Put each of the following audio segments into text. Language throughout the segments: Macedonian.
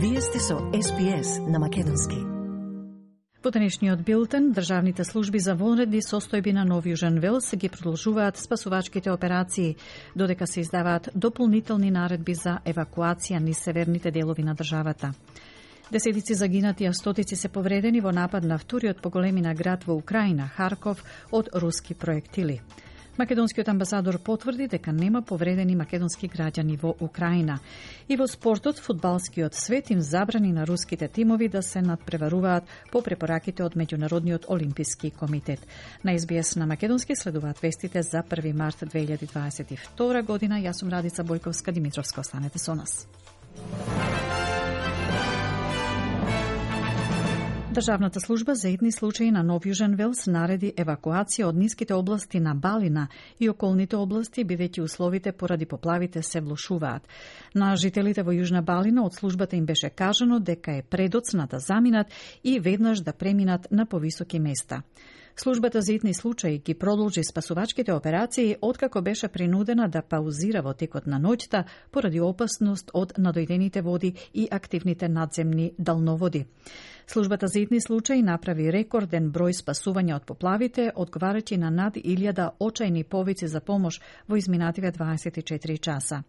Вие сте со СПС на Македонски. По денешниот билтен, државните служби за вонредни состојби на Нов Јужен Велс ги продолжуваат спасувачките операции, додека се издаваат дополнителни наредби за евакуација низ северните делови на државата. Десетици загинати, а стотици се повредени во напад на вториот по големина град во Украина, Харков, од руски проектили. Македонскиот амбасадор потврди дека нема повредени македонски граѓани во Украина. И во спортот, фудбалскиот свет им забрани на руските тимови да се надпреваруваат по препораките од Меѓународниот олимписки комитет. На СБС на Македонски следуваат вестите за 1 март 2022 година. Јас сум Радица Бојковска Димитровска. Останете со нас. Државната служба за етни случаи на Нов Јужен Велс нареди евакуација од ниските области на Балина и околните области, бидејќи условите поради поплавите се влошуваат. На жителите во Јужна Балина од службата им беше кажано дека е предоцна да заминат и веднаш да преминат на повисоки места. Службата за итни случаи ги продолжи спасувачките операции откако беше принудена да паузира во текот на ноќта поради опасност од надојдените води и активните надземни далноводи. Службата за итни случаи направи рекорден број спасувања од поплавите, одговарајќи на над 1000 очајни повици за помош во изминативе 24 часа.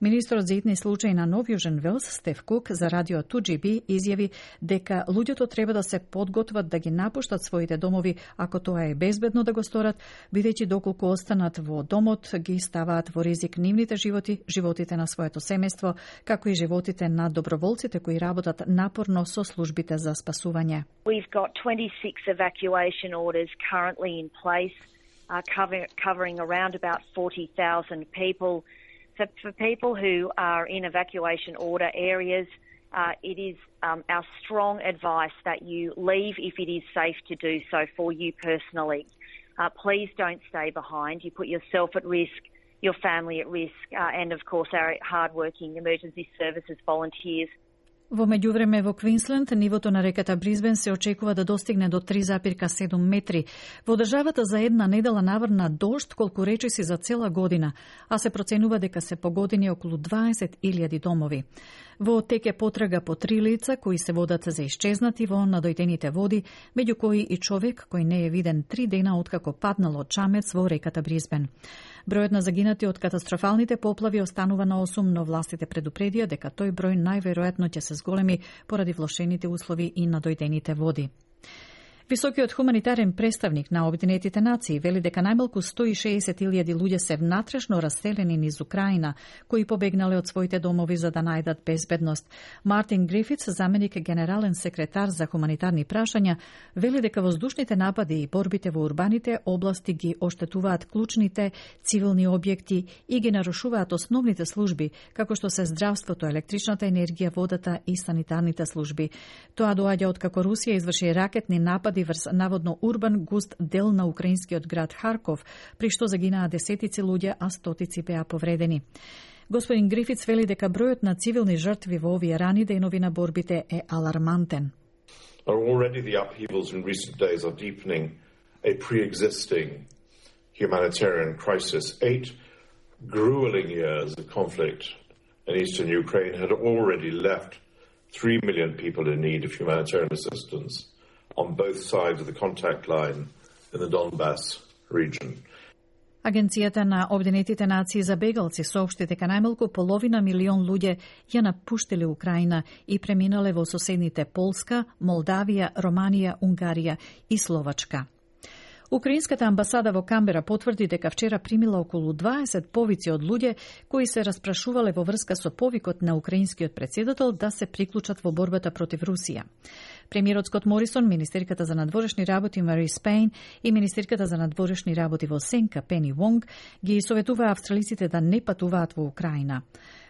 Министрот за итни случаи на Нов Јужен Велс, Стеф Кук, за радио 2GB изјави дека луѓето треба да се подготват да ги напуштат своите домови ако тоа е безбедно да го сторат, бидејќи доколку останат во домот ги ставаат во ризик нивните животи, животите на своето семејство, како и животите на доброволците кои работат напорно со службите за спасување. We've got 26 evacuation orders currently in place, uh, cover, covering around about 40,000 people. So for people who are in evacuation order areas, uh, it is um, our strong advice that you leave if it is safe to do so for you personally. Uh, please don't stay behind. You put yourself at risk, your family at risk, uh, and of course our hardworking emergency services volunteers Во меѓувреме во Квинсленд нивото на реката Бризбен се очекува да достигне до 3,7 метри. Во државата за една недела наврна дожд колку речиси за цела година, а се проценува дека се погодени околу 20.000 домови. Во тек е потрага по три лица кои се водат за исчезнати во надојдените води, меѓу кои и човек кој не е виден три дена откако паднал од чамец во реката Бризбен. Бројот на загинати од катастрофалните поплави останува на 8, но властите предупредија дека тој број најверојатно ќе се зголеми поради влошените услови и надојдените води. Високиот хуманитарен представник на Обединетите нации вели дека најмалку 160.000 луѓе се внатрешно раселени низ Украина, кои побегнале од своите домови за да најдат безбедност. Мартин Грифиц, заменик генерален секретар за хуманитарни прашања, вели дека воздушните напади и борбите во урбаните области ги оштетуваат клучните цивилни објекти и ги нарушуваат основните служби, како што се здравството, електричната енергија, водата и санитарните служби. Тоа доаѓа од како Русија изврши ракетни напади напади врз наводно урбан густ дел на украинскиот град Харков, при што загинаа десетици луѓе, а стотици беа повредени. Господин Грифиц вели дека бројот на цивилни жртви во овие рани денови на борбите е алармантен. Already the upheavals in recent days are deepening a pre-existing humanitarian crisis. Eight grueling years of conflict in eastern Ukraine had already left 3 million people in need of humanitarian assistance on both sides of the contact line in the Donbass region. Агенцијата на Обединетите нации за бегалци соопшти дека најмалку половина милион луѓе ја напуштиле Украина и преминале во соседните Полска, Молдавија, Романија, Унгарија и Словачка. Украинската амбасада во Камбера потврди дека вчера примила околу 20 повици од луѓе кои се распрашувале во врска со повикот на украинскиот председател да се приклучат во борбата против Русија. Премиерот Скот Морисон, министерката за надворешни работи Мари Спейн и министерката за надворешни работи во Сенка Пени Вонг ги советуваа австралиците да не патуваат во Украина.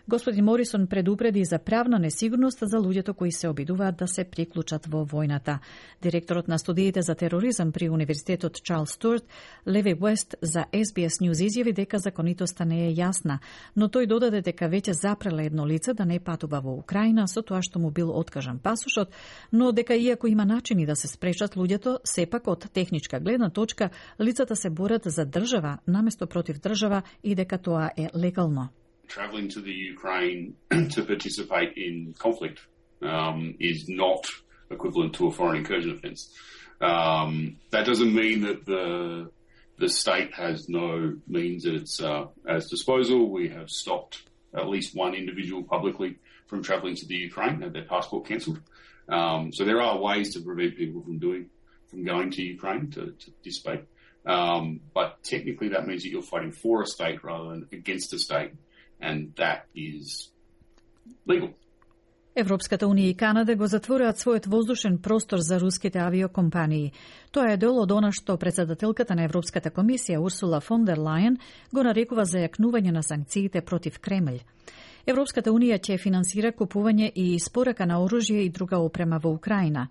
Господин Морисон предупреди за правна несигурност за луѓето кои се обидуваат да се приклучат во војната. Директорот на студиите за тероризам при Универзитетот Чарлс Стурт, Леви Уест за SBS News изјави дека законитоста не е јасна, но тој додаде дека веќе запреле едно лице да не патува во Украина со тоа што му бил откажан пасушот, но дека иако има начини да се спречат луѓето, сепак од техничка гледна точка лицата се борат за држава наместо против држава и дека тоа е легално. Traveling to the Ukraine to participate in conflict um, is not equivalent to a foreign incursion offence. Um, that doesn't mean that the the state has no means at its uh, as disposal. We have stopped at least one individual publicly from travelling to the Ukraine, had their passport cancelled. Um, so there are ways to prevent people from doing from going to Ukraine to, to dissipate. Um, but technically, that means that you're fighting for a state rather than against a state, and that is legal. Европската унија и Канада го затвораат својот воздушен простор за руските авиокомпании. Тоа е дел од она што председателката на Европската комисија Урсула фон дер Лајен го нарекува за јакнување на санкциите против Кремљ. Европската унија ќе финансира купување и испорака на оружје и друга опрема во Украина.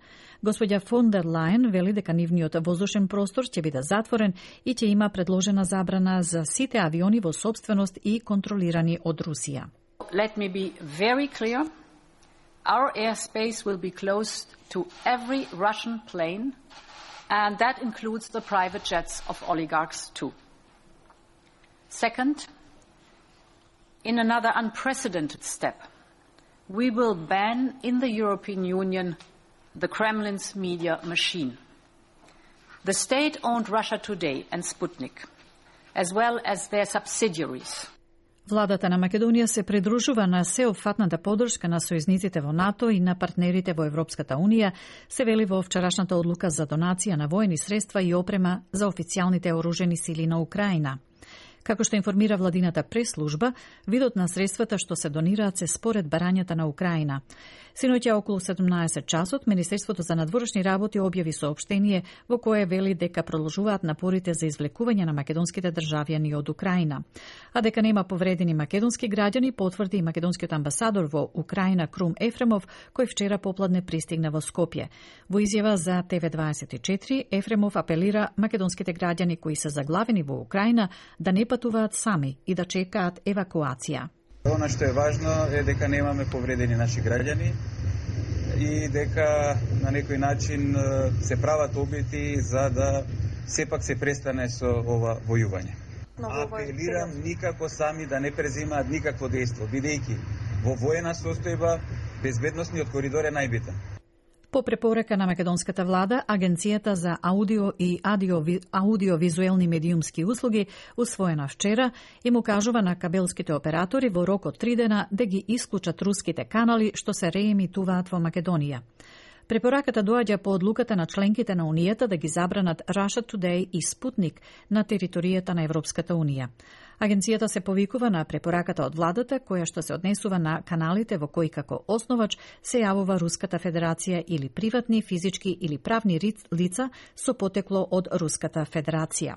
Господја фон дер Лајен вели дека нивниот воздушен простор ќе биде затворен и ќе има предложена забрана за сите авиони во собственост и контролирани од Русија. Let me be very clear. Our airspace will be closed to every Russian plane, and that includes the private jets of oligarchs too. Second, in another unprecedented step, we will ban in the European Union the Kremlin's media machine. The state owned Russia Today and Sputnik, as well as their subsidiaries, Владата на Македонија се придружува на сеопфатната подршка на сојузниците во НАТО и на партнерите во Европската Унија, се вели во вчерашната одлука за донација на воени средства и опрема за официјалните оружени сили на Украина. Како што информира владината преслужба, видот на средствата што се донираат се според барањата на Украина. Синоќа околу 17 часот Министерството за надворешни работи објави соопштение во кое вели дека продолжуваат напорите за извлекување на македонските државјани од Украина. А дека нема повредени македонски граѓани потврди и македонскиот амбасадор во Украина Крум Ефремов, кој вчера попладне пристигна во Скопје. Во изјава за ТВ24 Ефремов апелира македонските граѓани кои се заглавени во Украина да не патуваат сами и да чекаат евакуација. Она што е важно е дека немаме повредени наши граѓани и дека на некој начин се прават обети за да сепак се престане со ова војување. Апелирам никако сами да не презимаат никакво дејство, бидејќи во воена состојба безбедносниот коридор е најбитен. По препорека на македонската влада, Агенцијата за аудио и аудиовизуелни медиумски услуги, усвоена вчера, му кажува на кабелските оператори во рок од три дена да ги исклучат руските канали што се реемитуваат во Македонија. Препораката доаѓа по одлуката на членките на Унијата да ги забранат Russia Today и Спутник на територијата на Европската Унија. Агенцијата се повикува на препораката од владата која што се однесува на каналите во кои како основач се јавува Руската Федерација или приватни, физички или правни лица со потекло од Руската Федерација.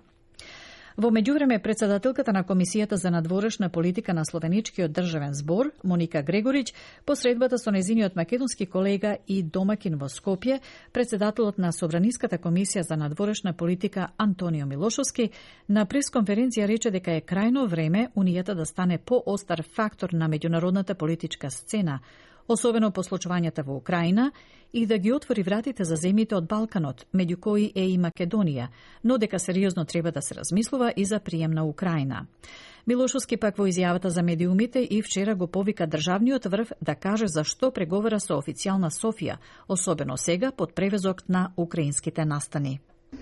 Во меѓувреме, председателката на Комисијата за надворешна политика на Словеничкиот државен збор, Моника Грегорич, посредбата со незиниот македонски колега и домакин во Скопје, председателот на Собраниската комисија за надворешна политика Антонио Милошовски, на пресконференција рече дека е крајно време Унијата да стане поостар фактор на меѓународната политичка сцена, особено по случувањата во Украина, и да ги отвори вратите за земјите од Балканот, меѓу кои е и Македонија, но дека сериозно треба да се размислува и за прием на Украина. Милошовски пак во изјавата за медиумите и вчера го повика државниот врв да каже зашто преговара со официјална Софија, особено сега под превезок на украинските настани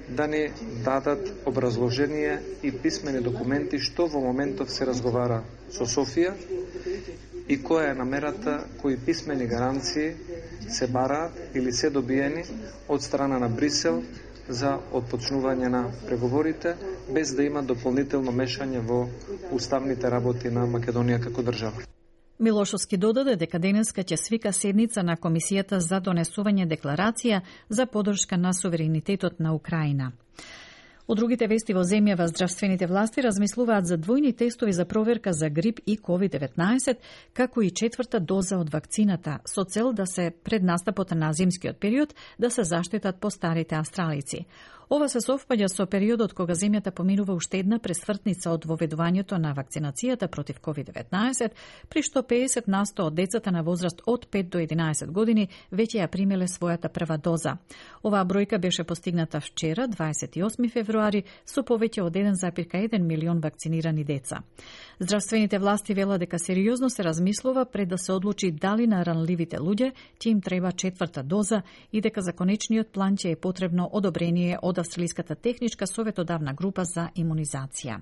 да не дадат образложение и писмени документи што во моментов се разговара со Софија и која е намерата, кои писмени гаранции се бараат или се добиени од страна на Брисел за отпочнување на преговорите, без да има дополнително мешање во уставните работи на Македонија како држава. Милошовски додаде дека денеска ќе свика седница на Комисијата за донесување декларација за подршка на суверенитетот на Украина. Од другите вести во земјава здравствените власти размислуваат за двојни тестови за проверка за грип и COVID-19, како и четврта доза од вакцината, со цел да се пред настапот на зимскиот период да се заштитат постарите австралици. Ова се совпаѓа со периодот кога земјата поминува уште една пресвртница од воведувањето на вакцинацијата против COVID-19, при што 50 на 100 од децата на возраст од 5 до 11 години веќе ја примеле својата прва доза. Оваа бројка беше постигната вчера, 28 февруари, со повеќе од 1,1 милион вакцинирани деца. Здравствените власти вела дека сериозно се размислува пред да се одлучи дали на ранливите луѓе ќе им треба четврта доза и дека за конечниот план ќе е потребно одобрение од Австралиската техничка советодавна група за имунизација.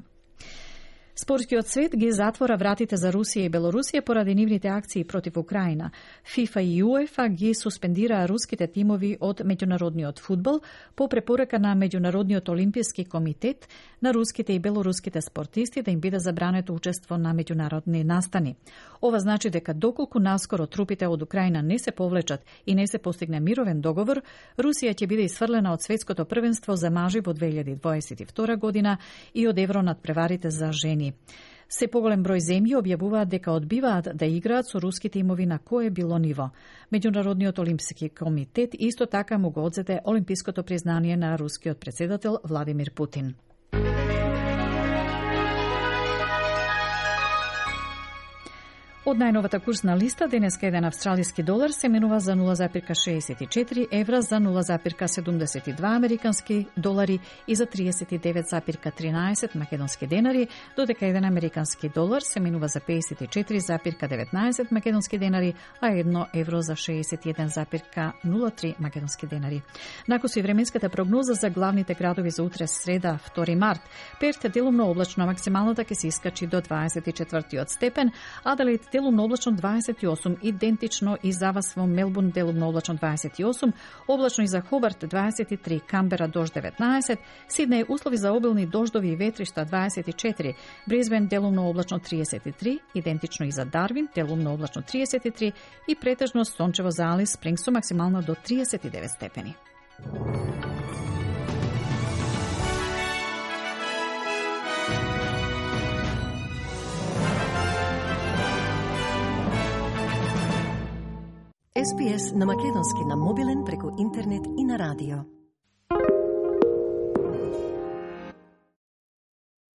Спортскиот свет ги затвора вратите за Русија и Белорусија поради нивните акции против Украина. ФИФА и УЕФА ги суспендираа руските тимови од меѓународниот фудбал по препорака на Меѓународниот олимписки комитет на руските и белоруските спортисти да им биде забрането учество на меѓународни настани. Ова значи дека доколку наскоро трупите од Украина не се повлечат и не се постигне мировен договор, Русија ќе биде исфрлена од светското првенство за мажи во 2022 година и од Евронат преварите за жени земји. Се поголем број земји објавуваат дека одбиваат да играат со руските имови на кое било ниво. Меѓународниот Олимпски комитет исто така му го одзете олимпиското признание на рускиот председател Владимир Путин. Од најновата курсна листа, денеска еден австралиски долар се менува за 0,64 евра, за 0,72 американски долари и за 39,13 македонски денари, додека еден американски долар се менува за 54,19 македонски денари, а едно евро за 61,03 македонски денари. Накоси временската прогноза за главните градови за утре среда, 2 март. Перт делумно облачно, максималната ќе се искачи до 24 степен, Аделаид делумно облачно 28, идентично и за вас во Мелбурн делумно облачно 28, облачно и за Хобарт 23, Камбера дожд 19, Сиднеј услови за обилни дождови и ветришта 24, Бризбен делумно облачно 33, идентично и за Дарвин делумно облачно 33 и претежно сончево за Алис Спрингс со максимално до 39 степени. SPS на Македонски на мобилен преку интернет и на радио.